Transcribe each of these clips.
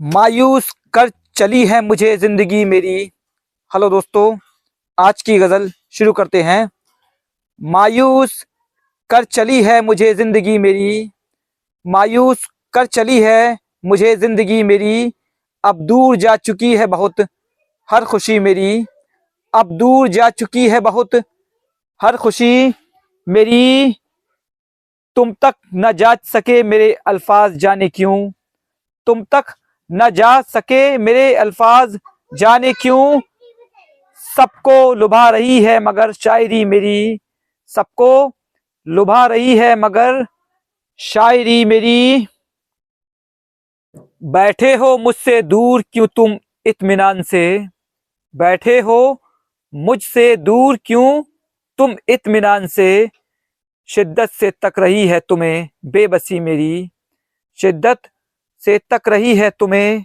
मायूस कर चली है मुझे ज़िंदगी मेरी। हेलो दोस्तों, आज की गज़ल शुरू करते हैं। मायूस कर चली है मुझे ज़िंदगी मेरी। मायूस कर चली है मुझे ज़िंदगी मेरी। अब दूर जा चुकी है बहुत, हर खुशी मेरी। अब दूर जा चुकी है बहुत, हर खुशी मेरी। तुम तक न जा सके मेरे अल्फाज जाने क्यों? तुम तक न जा सके मेरे अल्फाज, जाने क्यों? सबको लुभा रही है मगर शायरी मेरी। सबको लुभा रही है मगर शायरी मेरी। बैठे हो मुझसे दूर क्यों तुम इत्मीनान से? बैठे हो मुझसे दूर क्यों तुम इत्मीनान से? शिद्दत से तक रही है तुम्हें, बेबसी मेरी। शिद्दत से तक रही है तुम्हें।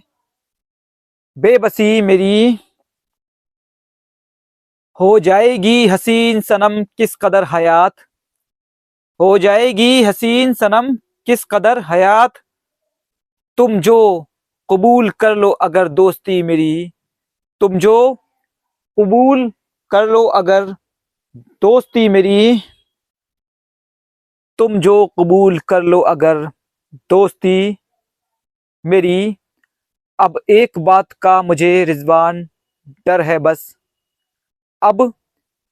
बेबसी मेरी, हो जाएगी हसीन सनम किस कदर हयात? हो जाएगी हसीन सनम किस कदर हयात? तुम जो कबूल कर लो अगर दोस्ती मेरी, तुम जो कबूल कर लो अगर दोस्ती मेरी, तुम जो कबूल कर लो अगर दोस्ती मेरी, अब एक बात का मुझे रिजवान डर है बस। अब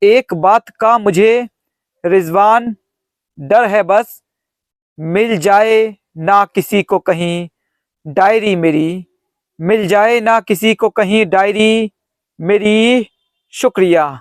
एक बात का मुझे रिजवान डर है बस। मिल जाए ना किसी को कहीं डायरी मेरी। मिल जाए ना किसी को कहीं डायरी मेरी। शुक्रिया।